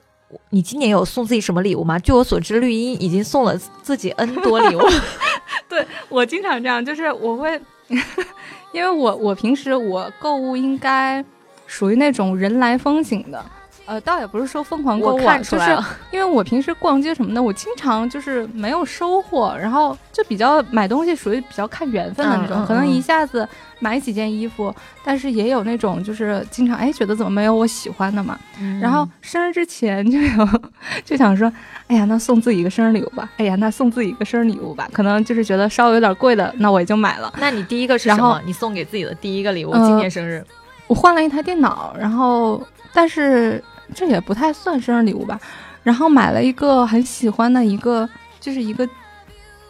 你今年有送自己什么礼物吗？据我所知，绿茵已经送了自己 N 多礼物。<laughs> 对我经常这样，就是我会，<laughs> 因为我我平时我购物应该属于那种人来风景的。呃，倒也不是说疯狂购物，就是因为我平时逛街什么的，我经常就是没有收获，然后就比较买东西属于比较看缘分的那种，可能一下子买几件衣服，但是也有那种就是经常哎觉得怎么没有我喜欢的嘛，然后生日之前就有就想说，哎呀那送自己一个生日礼物吧，哎呀那送自己一个生日礼物吧，可能就是觉得稍微有点贵的，那我也就买了。那你第一个是什么？你送给自己的第一个礼物？今年生日，我换了一台电脑，然后但是。这也不太算生日礼物吧，然后买了一个很喜欢的一个，就是一个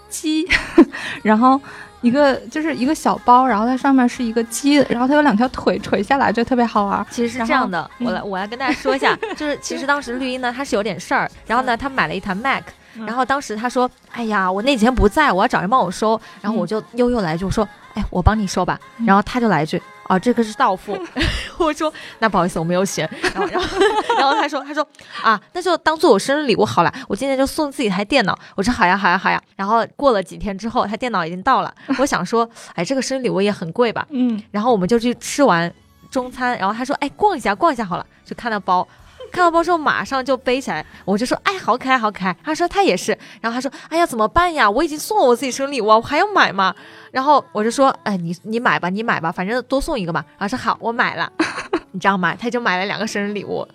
鸡，<laughs> 然后一个就是一个小包，然后它上面是一个鸡，然后它有两条腿垂下来，就特别好玩。其实是这样的，我来我来跟大家说一下，<laughs> 就是其实当时绿茵呢，他是有点事儿，然后呢，他买了一台 Mac，然后当时他说，哎呀，我那几天不在，我要找人帮我收，然后我就悠悠来一句：“我说，哎，我帮你收吧，然后他就来一句。啊，这个是到付。<laughs> 我说那不好意思，我没有钱。然后，然后，<laughs> 然后他说，他说啊，那就当做我生日礼物好了。我今天就送自己台电脑。我说好呀，好呀，好呀。然后过了几天之后，他电脑已经到了。我想说，哎，这个生日礼物也很贵吧？嗯。然后我们就去吃完中餐。然后他说，哎，逛一下，逛一下好了。就看到包，看到包之后马上就背起来。我就说，哎，好可爱，好可爱。他说他也是。然后他说，哎呀，怎么办呀？我已经送了我自己生日礼物，我还要买吗？然后我就说，哎，你你买吧，你买吧，反正多送一个嘛。然后说好，我买了。<laughs> 你知道吗？他就买了两个生日礼物。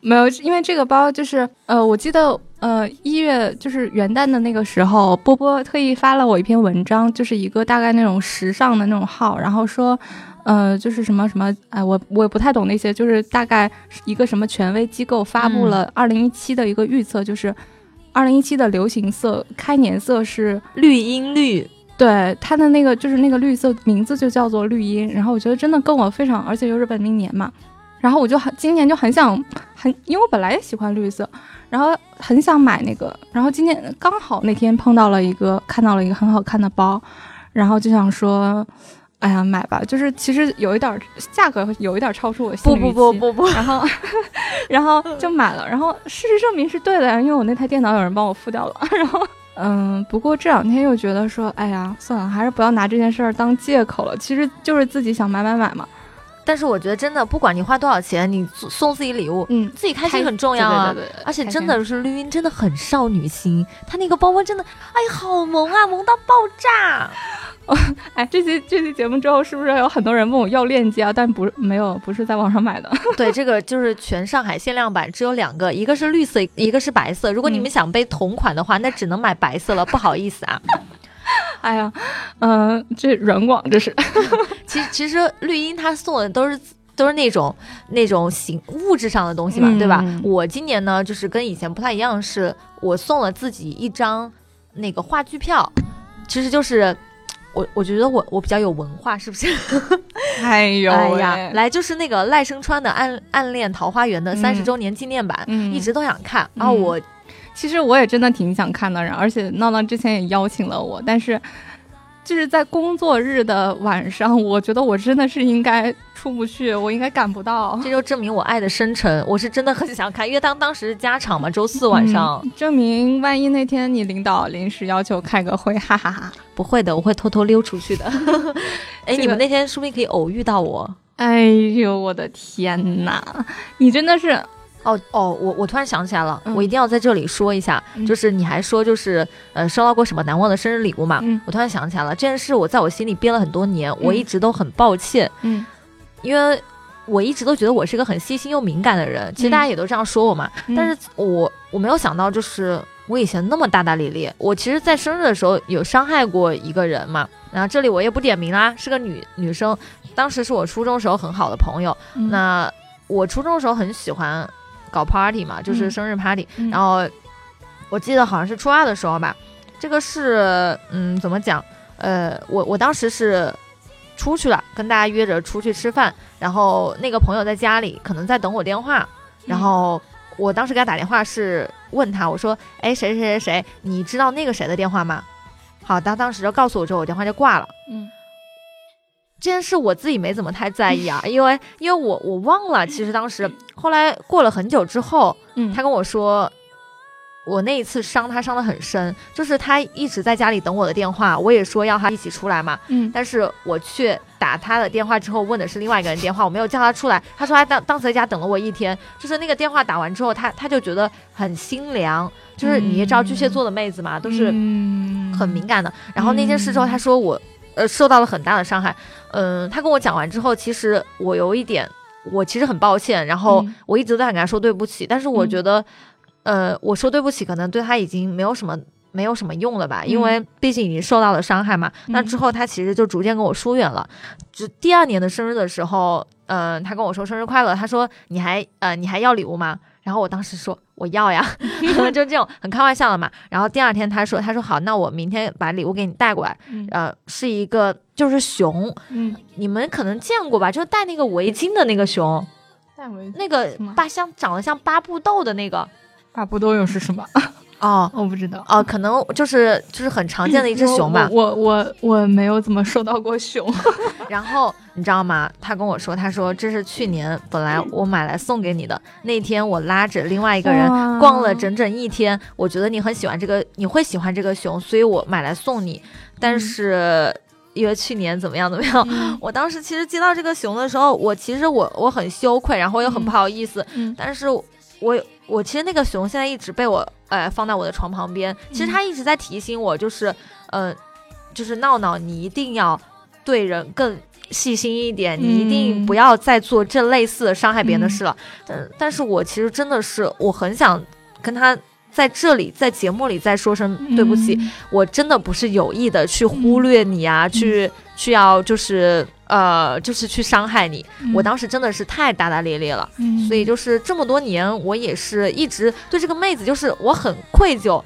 没有，因为这个包就是呃，我记得呃一月就是元旦的那个时候，波波特意发了我一篇文章，就是一个大概那种时尚的那种号，然后说。呃，就是什么什么，哎，我我也不太懂那些，就是大概一个什么权威机构发布了二零一七的一个预测，就是二零一七的流行色开年色是绿茵绿，对，它的那个就是那个绿色名字就叫做绿茵，然后我觉得真的跟我非常，而且又是本命年嘛，然后我就很今年就很想很，因为我本来也喜欢绿色，然后很想买那个，然后今年刚好那天碰到了一个看到了一个很好看的包，然后就想说。哎呀，买吧，就是其实有一点价格，有一点超出我心里不不不不不，然后 <laughs> 然后就买了，然后事实证明是对的呀，因为我那台电脑有人帮我付掉了。<laughs> 然后嗯，不过这两天又觉得说，哎呀，算了，还是不要拿这件事儿当借口了，其实就是自己想买买买嘛。但是我觉得真的，不管你花多少钱，你送自己礼物，嗯，自己开心很重要啊。而且真的是绿茵，真的很少女心，她那个包包真的，哎呀，好萌啊，萌到爆炸。<laughs> 哎，这期这期节目之后，是不是有很多人问我要链接啊？但不是没有，不是在网上买的。<laughs> 对，这个就是全上海限量版，只有两个，一个是绿色，一个是白色。如果你们想背同款的话，那只能买白色了，不好意思啊。<laughs> 哎呀，嗯，这软广这是。其实其实绿茵他送的都是都是那种那种形物质上的东西嘛，对吧？我今年呢，就是跟以前不太一样，是我送了自己一张那个话剧票，其实就是。我我觉得我我比较有文化，是不是？<laughs> 哎呦哎呀，来就是那个赖声川的《暗暗恋桃花源》的三十周年纪念版，一直都想看。然后我其实我也真的挺想看的，而且闹闹之前也邀请了我，但是。就是在工作日的晚上，我觉得我真的是应该出不去，我应该赶不到。这就证明我爱的深沉，我是真的很想看，因为当当时加场嘛，周四晚上。证明万一那天你领导临时要求开个会，哈哈哈。不会的，我会偷偷溜出去的。<laughs> 哎，你们那天说不定可以偶遇到我。哎呦，我的天哪，你真的是。哦哦，我我突然想起来了，我一定要在这里说一下，就是你还说就是呃收到过什么难忘的生日礼物嘛？我突然想起来了，这件事我在我心里憋了很多年，我一直都很抱歉，嗯，因为我一直都觉得我是一个很细心又敏感的人，其实大家也都这样说我嘛，但是我我没有想到就是我以前那么大大咧咧，我其实，在生日的时候有伤害过一个人嘛，然后这里我也不点名啦，是个女女生，当时是我初中时候很好的朋友，那我初中的时候很喜欢。搞 party 嘛，就是生日 party，然后我记得好像是初二的时候吧，这个是嗯怎么讲？呃，我我当时是出去了，跟大家约着出去吃饭，然后那个朋友在家里可能在等我电话，然后我当时给他打电话是问他，我说，哎，谁谁谁谁，你知道那个谁的电话吗？好，他当时就告诉我之后，我电话就挂了。嗯。这件事我自己没怎么太在意啊，因为因为我我忘了，其实当时后来过了很久之后，嗯，他跟我说，我那一次伤他伤得很深，就是他一直在家里等我的电话，我也说要他一起出来嘛，嗯，但是我去打他的电话之后问的是另外一个人电话，我没有叫他出来，他说他当当时在家等了我一天，就是那个电话打完之后，他他就觉得很心凉，就是你也知道巨蟹座的妹子嘛，都是很敏感的，然后那件事之后，他说我。呃，受到了很大的伤害。嗯，他跟我讲完之后，其实我有一点，我其实很抱歉。然后我一直都在跟他说对不起，但是我觉得，呃，我说对不起可能对他已经没有什么没有什么用了吧，因为毕竟已经受到了伤害嘛。那之后他其实就逐渐跟我疏远了。就第二年的生日的时候，嗯，他跟我说生日快乐，他说你还呃你还要礼物吗？然后我当时说我要呀，<laughs> 就这种很开玩笑的嘛。然后第二天他说他说好，那我明天把礼物给你带过来。呃，是一个就是熊，嗯，你们可能见过吧，就是戴那个围巾的那个熊，戴围那个巴像长得像巴布豆的那个，巴布豆又是什么？哦，我不知道哦，可能就是就是很常见的一只熊吧。我我我没有怎么收到过熊。<laughs> 然后你知道吗？他跟我说，他说这是去年本来我买来送给你的。那天我拉着另外一个人逛了整整一天，我觉得你很喜欢这个，你会喜欢这个熊，所以我买来送你。但是因为去年怎么样怎么样，<laughs> 我当时其实接到这个熊的时候，我其实我我很羞愧，然后又很不好意思。但是我我其实那个熊现在一直被我。呃，放在我的床旁边。其实他一直在提醒我，就是，呃，就是闹闹，你一定要对人更细心一点，你一定不要再做这类似的伤害别人的事了。但但是我其实真的是，我很想跟他在这里在节目里再说声对不起，我真的不是有意的去忽略你啊，去去要就是呃就是去伤害你。我当时真的是太大大咧咧了，所以就是这么多年，我也是一直对这个妹子就是我很愧疚。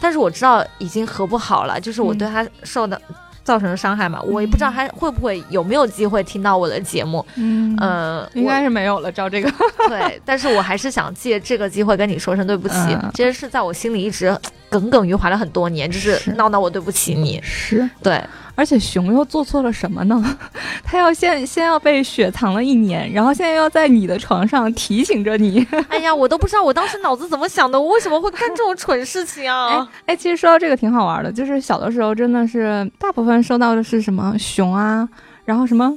但是我知道已经和不好了，就是我对她受的造成的伤害嘛，我也不知道还会不会有没有机会听到我的节目，嗯，呃，应该是没有了，照这个。对，但是我还是想借这个机会跟你说声对不起，其实是在我心里一直耿耿于怀了很多年，就是闹闹我对不起你，是对。而且熊又做错了什么呢？<laughs> 他要先先要被雪藏了一年，然后现在要在你的床上提醒着你。<laughs> 哎呀，我都不知道我当时脑子怎么想的，我为什么会干这种蠢事情啊？<laughs> 哎，其实说到这个挺好玩的，就是小的时候真的是大部分收到的是什么熊啊，然后什么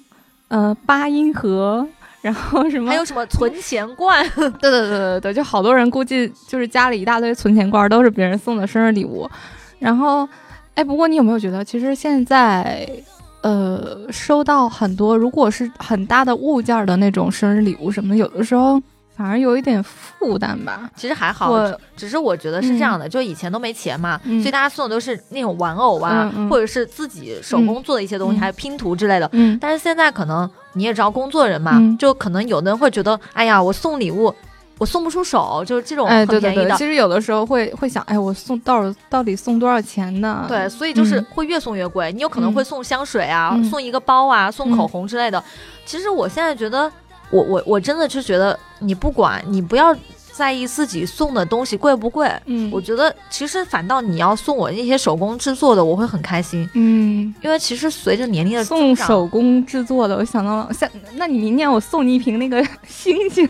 呃八音盒，然后什么还有什么存钱罐？<laughs> 对对对对对，就好多人估计就是家里一大堆存钱罐，都是别人送的生日礼物，然后。哎，不过你有没有觉得，其实现在，呃，收到很多如果是很大的物件的那种生日礼物什么的，有的时候反而有一点负担吧。其实还好，只是我觉得是这样的，就以前都没钱嘛，所以大家送的都是那种玩偶啊，或者是自己手工做的一些东西，还有拼图之类的。嗯。但是现在可能你也知道，工作人嘛，就可能有的人会觉得，哎呀，我送礼物。我送不出手，就是这种很便宜的。其实有的时候会会想，哎，我送到到底送多少钱呢？对，所以就是会越送越贵。你有可能会送香水啊，送一个包啊，送口红之类的。其实我现在觉得，我我我真的就觉得，你不管你不要在意自己送的东西贵不贵。嗯，我觉得其实反倒你要送我那些手工制作的，我会很开心。嗯，因为其实随着年龄的送手工制作的，我想到了，像那你明年我送你一瓶那个 <laughs> 星星。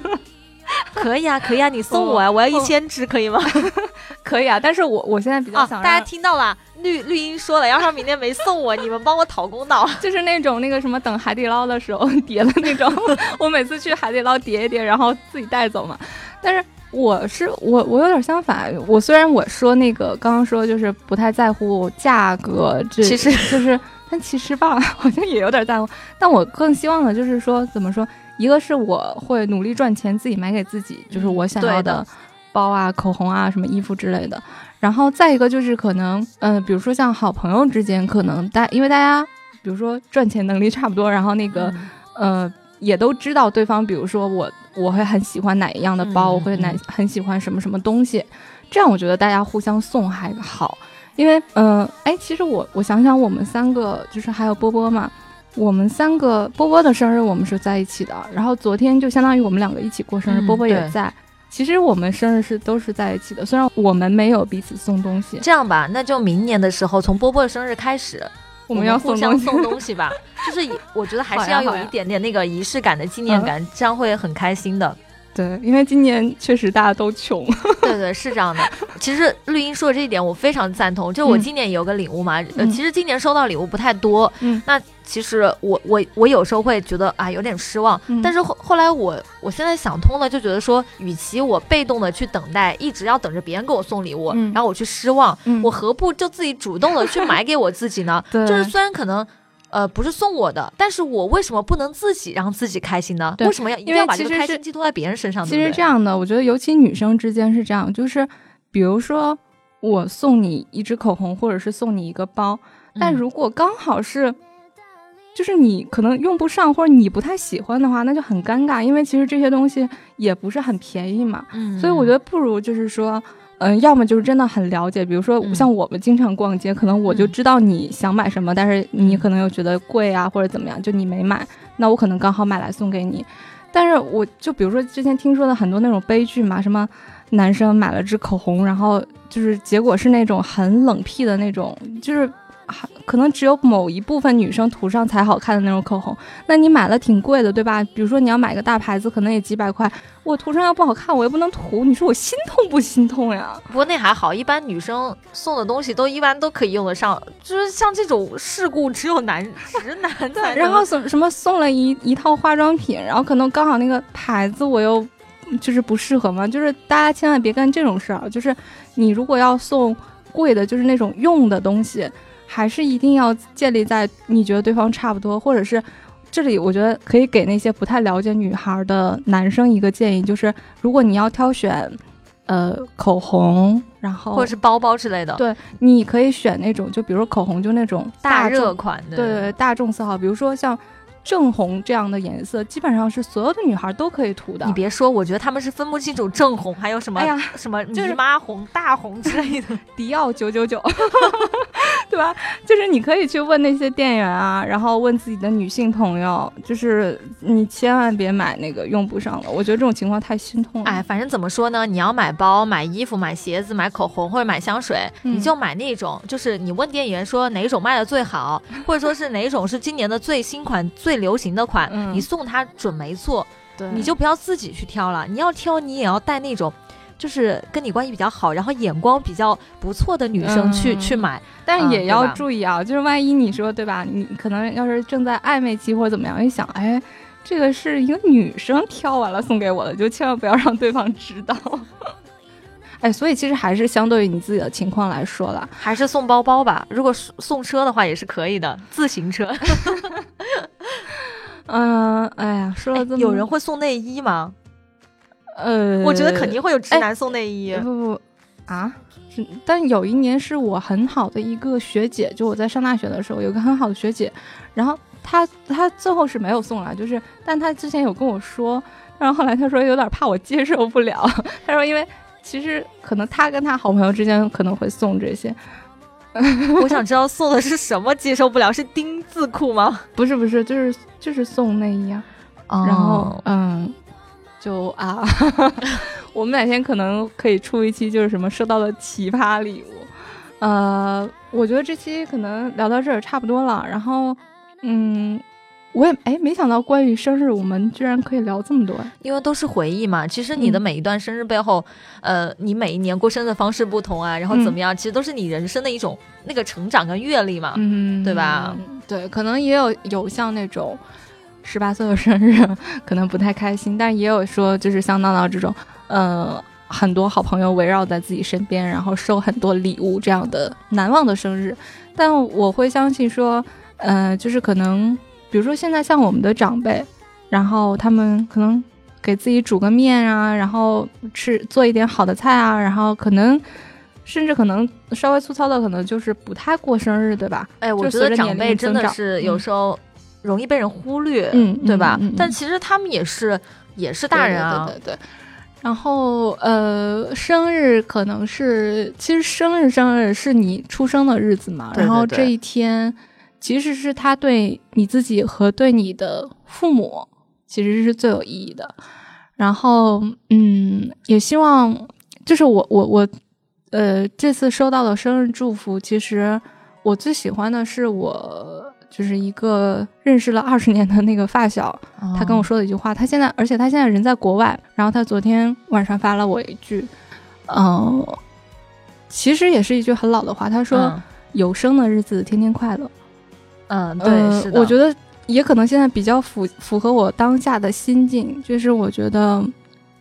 <laughs> 可以啊，可以啊，你送我啊，我要一千只，可以吗？<laughs> 可以啊，但是我我现在比较想，大家听到了，绿绿茵说了，要是明天没送我，你们帮我讨公道。<laughs> 就是那种那个什么，等海底捞的时候叠的那种，我每次去海底捞叠一叠，然后自己带走嘛。但是我是我我有点相反，我虽然我说那个刚刚说就是不太在乎价格，这其实就是，但其实吧，好像也有点在乎。但我更希望的就是说，怎么说？一个是我会努力赚钱，自己买给自己，就是我想要的包啊、口红啊、什么衣服之类的。然后再一个就是可能，呃，比如说像好朋友之间，可能大因为大家，比如说赚钱能力差不多，然后那个，呃，也都知道对方，比如说我我会很喜欢哪一样的包，我会哪很喜欢什么什么东西，这样我觉得大家互相送还好。因为，嗯，哎，其实我我想想，我们三个就是还有波波嘛。我们三个波波的生日，我们是在一起的。然后昨天就相当于我们两个一起过生日，波波也在。其实我们生日是都是在一起的，虽然我们没有彼此送东西。这样吧，那就明年的时候，从波波的生日开始，我们要互相送东西吧。就是我觉得还是要有一点点那个仪式感的纪念感，这样会很开心的。对，因为今年确实大家都穷。<laughs> 对对，是这样的。其实绿茵说的这一点，我非常赞同。就我今年有个礼物嘛，呃，其实今年收到礼物不太多。嗯，那其实我我我有时候会觉得啊有点失望。但是后后来我我现在想通了，就觉得说，与其我被动的去等待，一直要等着别人给我送礼物，然后我去失望，我何不就自己主动的去 <laughs> 买给我自己呢？就是虽然可能。呃，不是送我的，但是我为什么不能自己让自己开心呢？为什么要一定要把这个开心寄托在别人身上？其实这样的，我觉得尤其女生之间是这样，就是比如说我送你一支口红，或者是送你一个包，但如果刚好是，就是你可能用不上，或者你不太喜欢的话，那就很尴尬，因为其实这些东西也不是很便宜嘛。嗯，所以我觉得不如就是说。嗯，要么就是真的很了解，比如说像我们经常逛街，可能我就知道你想买什么，但是你可能又觉得贵啊，或者怎么样，就你没买，那我可能刚好买来送给你。但是我就比如说之前听说的很多那种悲剧嘛，什么男生买了支口红，然后就是结果是那种很冷僻的那种，就是。可能只有某一部分女生涂上才好看的那种口红，那你买了挺贵的，对吧？比如说你要买个大牌子，可能也几百块，我涂上要不好看，我又不能涂，你说我心痛不心痛呀？不过那还好，一般女生送的东西都一般都可以用得上，就是像这种事故只有男 <laughs> 直男对。然后送什么送了一一套化妆品，然后可能刚好那个牌子我又就是不适合嘛，就是大家千万别干这种事儿，就是你如果要送贵的，就是那种用的东西。还是一定要建立在你觉得对方差不多，或者是这里我觉得可以给那些不太了解女孩的男生一个建议，就是如果你要挑选，呃，口红，然后或者是包包之类的，对，你可以选那种，就比如说口红，就那种大热，款的，对对，大众色号，比如说像正红这样的颜色，基本上是所有的女孩都可以涂的。你别说，我觉得他们是分不清楚正红还有什么，哎呀什么就是姨妈红、大红之类的。<laughs> 迪奥九九九，<laughs> 对吧？就是你可以去问那些店员啊，然后问自己的女性朋友，就是你千万别买那个用不上了，我觉得这种情况太心痛了。哎，反正怎么说呢？你要买包、买衣服、买鞋子、买口红或者买香水，嗯你就买那种，就是你问店员说哪种卖的最好，或者说是哪种是今年的最新款、最流行的款，嗯你送他准没错。对，你就不要自己去挑了，你要挑你也要带那种。就是跟你关系比较好，然后眼光比较不错的女生去、嗯去买，但也要注意啊，就是万一你说对吧？你可能要是正在暧昧期或者怎么样，一想，哎，这个是一个女生挑完了送给我的，就千万不要让对方知道。<laughs> 哎，所以其实还是相对于你自己的情况来说啦，还是送包包吧。如果送车的话也是可以的，自行车。<laughs> 嗯、哎呀，说了这么、有人会送内衣吗？呃，我觉得肯定会有直男送内衣。不不不啊！是但有一年是我很好的一个学姐，就我在上大学的时候，有个很好的学姐，然后她她最后是没有送来，就是但她之前有跟我说，然后后来她说有点怕我接受不了，她说因为其实可能她跟她好朋友之间可能会送这些，<laughs> 我想知道送的是什么，接受不了是丁字裤吗？不是不是，就是就是送内衣啊，哦然后嗯。就啊，<laughs> 我们哪天可能可以出一期，就是什么收到的奇葩礼物。呃，我觉得这期可能聊到这儿差不多了。然后，嗯，我也哎没想到关于生日，我们居然可以聊这么多。因为都是回忆嘛。其实你的嗯每一段生日背后，呃，你每一年过生日的方式不同啊，然后怎么样，其实都是你人生的一种那个成长跟阅历嘛。嗯对吧？对，可能也有有像那种十八岁的生日 <laughs> 可能不太开心，但也有说就是像闹闹这种，呃，很多好朋友围绕在自己身边，然后收很多礼物这样的难忘的生日。但我会相信说，呃，就是可能比如说现在像我们的长辈，然后他们可能给自己煮个面啊，然后吃做一点好的菜啊，然后可能。甚至可能稍微粗糙的，可能就是不太过生日，对吧？哎，我觉得长辈真的是有嗯时候容易被人忽略，嗯对吧？嗯嗯嗯但其实他们也是也是大人啊。对对对对对然后呃，生日可能是，其实生日生日是你出生的日子嘛，对对对然后这一天其实是他对你自己和对你的父母其实是最有意义的。然后嗯，也希望就是我我我呃这次收到的生日祝福，其实我最喜欢的是我。就是一个认识了二十年的那个发小，他跟我说的一句话，他现在，而且他现在人在国外，然后他昨天晚上发了我一句，嗯、其实也是一句很老的话，他说：“嗯有生的日子天天快乐。嗯，对，呃是的，我觉得也可能现在比较符符合我当下的心境，就是我觉得，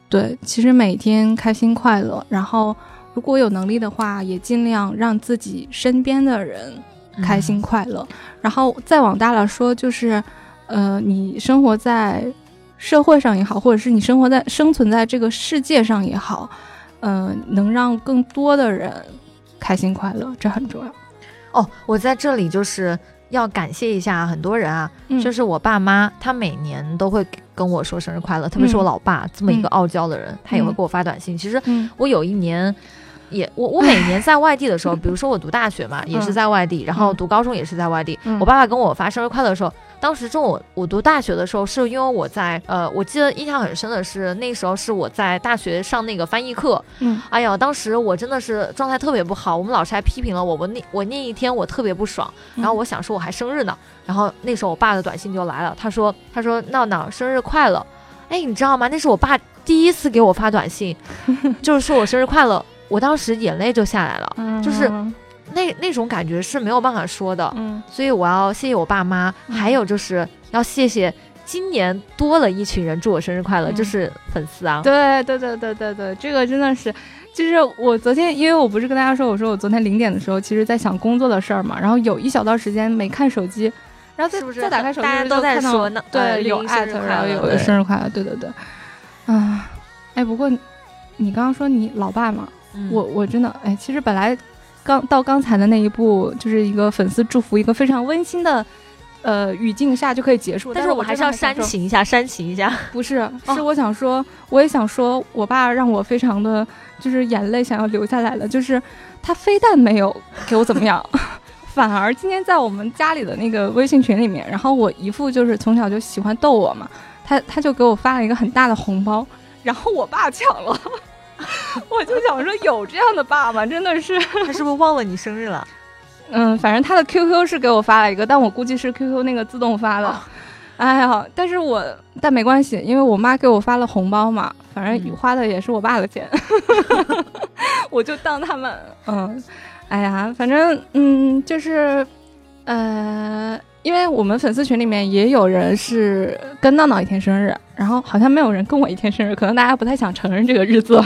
对，其实每天开心快乐，然后如果有能力的话，也尽量让自己身边的人开心快乐。然后再往大了说，就是，呃，你生活在社会上也好，或者是你生活在生存在这个世界上也好，嗯、能让更多的人开心快乐，这很重要。哦，我在这里就是要感谢一下很多人啊，嗯就是我爸妈，他每年都会跟我说生日快乐，特别是我老爸这么一个傲娇的人，他也会给我发短信。其实嗯我有一年。也我我每年在外地的时候，<laughs> 比如说我读大学嘛，也是在外地，然后读高中也是在外地。嗯我爸爸跟我发生日快乐的时候，当时中午我读大学的时候，是因为我在呃，我记得印象很深的是那时候是我在大学上那个翻译课，嗯。哎呀，当时我真的是状态特别不好，我们老师还批评了我，我那我那一天我特别不爽，然后我想说我还生日呢，然后那时候我爸的短信就来了，他说他说闹闹生日快乐，哎，你知道吗？那是我爸第一次给我发短信，<laughs> 就是说我生日快乐，我当时眼泪就下来了，嗯就是那那种感觉是没有办法说的，嗯。所以我要谢谢我爸妈，嗯。还有就是要谢谢今年多了一群人祝我生日快乐，嗯。就是粉丝啊，对对对对对对，这个真的是，就是我昨天，因为我不是跟大家说，我说我昨天零点的时候，其实在想工作的事儿嘛，然后有一小段时间没看手机，然后再再打开手机大家都在说呢呃对，有艾特，然后有对生日快乐，对对对，啊，哎，不过你刚刚说你老爸嘛，嗯。我我真的哎，其实本来刚到刚才的那一步，就是一个粉丝祝福，一个非常温馨的。呃，语境下就可以结束，但是我还是要煽情一下，煽情一下。不是，<laughs> 哦是我想说，我也想说，我爸让我非常的，就是眼泪想要流下来了。就是他非但没有给我怎么样，<laughs> 反而今天在我们家里的那个微信群里面，然后我姨父就是从小就喜欢逗我嘛，他他就给我发了一个很大的红包，然后我爸抢了。<laughs> 我就想说，有这样的爸爸？真的是，他是不是忘了你生日了？<laughs> 嗯，反正他的 QQ 是给我发了一个，但我估计是 QQ 那个自动发的。哦哎呀，但是我但没关系，因为我妈给我发了红包嘛，反正嗯花的也是我爸的钱，<laughs> 我就当他们嗯，哎呀，反正嗯，就是呃，因为我们粉丝群里面也有人是跟闹闹一天生日，然后好像没有人跟我一天生日，可能大家不太想承认这个日子。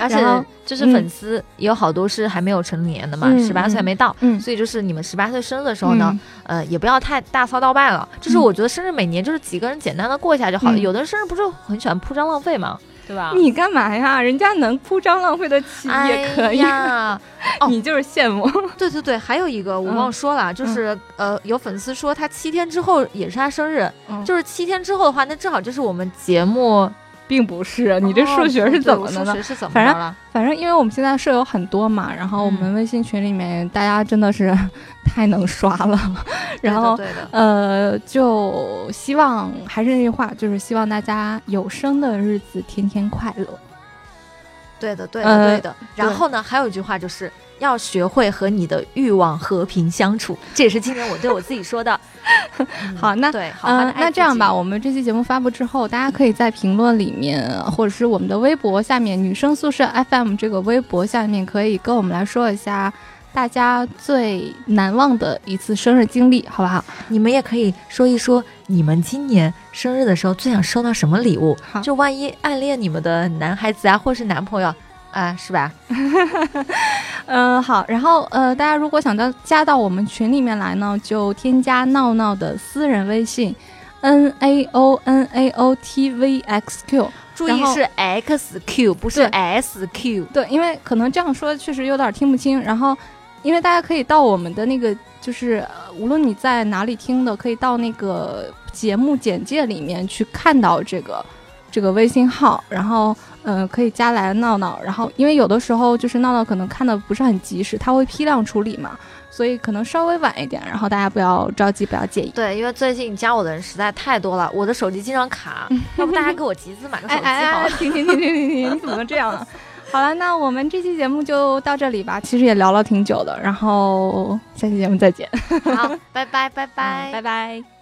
而且就是粉丝有好多是还没有成年的嘛，嗯十八岁还没到。嗯所以就是你们十八岁生日的时候呢，呃，也不要太大操大办了。就是嗯我觉得生日每年就是几个人简单的过一下就好了。嗯有的人生日不是很喜欢铺张浪费嘛，对吧？你干嘛呀？人家能铺张浪费得起也可以，你就是羡慕。对对对，还有一个我嗯忘说了，就是呃，有粉丝说他七天之后也是他生日，嗯就是七天之后的话，那正好就是我们节目。并不是，你这数学是怎么的呢哦数？学是怎么反正？反正因为我们现在舍友很多嘛，然后我们嗯微信群里面大家真的是 <laughs> 太能刷了，然后呃，就希望还是那句话，就是希望大家有生的日子天天快乐。对的对的呃对的。然后呢，还有一句话就是要学会和你的欲望和平相处，这也是今年我对我自己说的。<laughs> 嗯好那对，好那这样吧，我们这期节目发布之后，大家可以在评论里面，或者是我们的微博下面“女生宿舍 FM” 这个微博下面，可以跟我们来说一下大家最难忘的一次生日经历，好不好？你们也可以说一说你们今年生日的时候最想收到什么礼物。就万一暗恋你们的男孩子啊，或是男朋友啊，是吧？<laughs> 嗯，好，然后呃，大家如果想到加到我们群里面来呢，就添加闹闹的私人微信，n a o n a o t v x q。注意是 X Q，不是 S Q。对，因为可能这样说确实有点听不清。然后，因为大家可以到我们的那个，就是呃无论你在哪里听的，可以到那个节目简介里面去看到这个这个微信号，然后呃可以加来闹闹。然后，因为有的时候就是闹闹可能看的不是很及时，他会批量处理嘛，所以可能稍微晚一点。然后大家不要着急，不要介意。对，因为最近加我的人实在太多了，我的手机经常卡，要不大家给我集资买个手机好哎哎，了。停停停停停停！你怎么能这样呢？好了，那我们这期节目就到这里吧。其实也聊了挺久的，然后下期节目再见，好，拜拜拜拜拜拜。<laughs>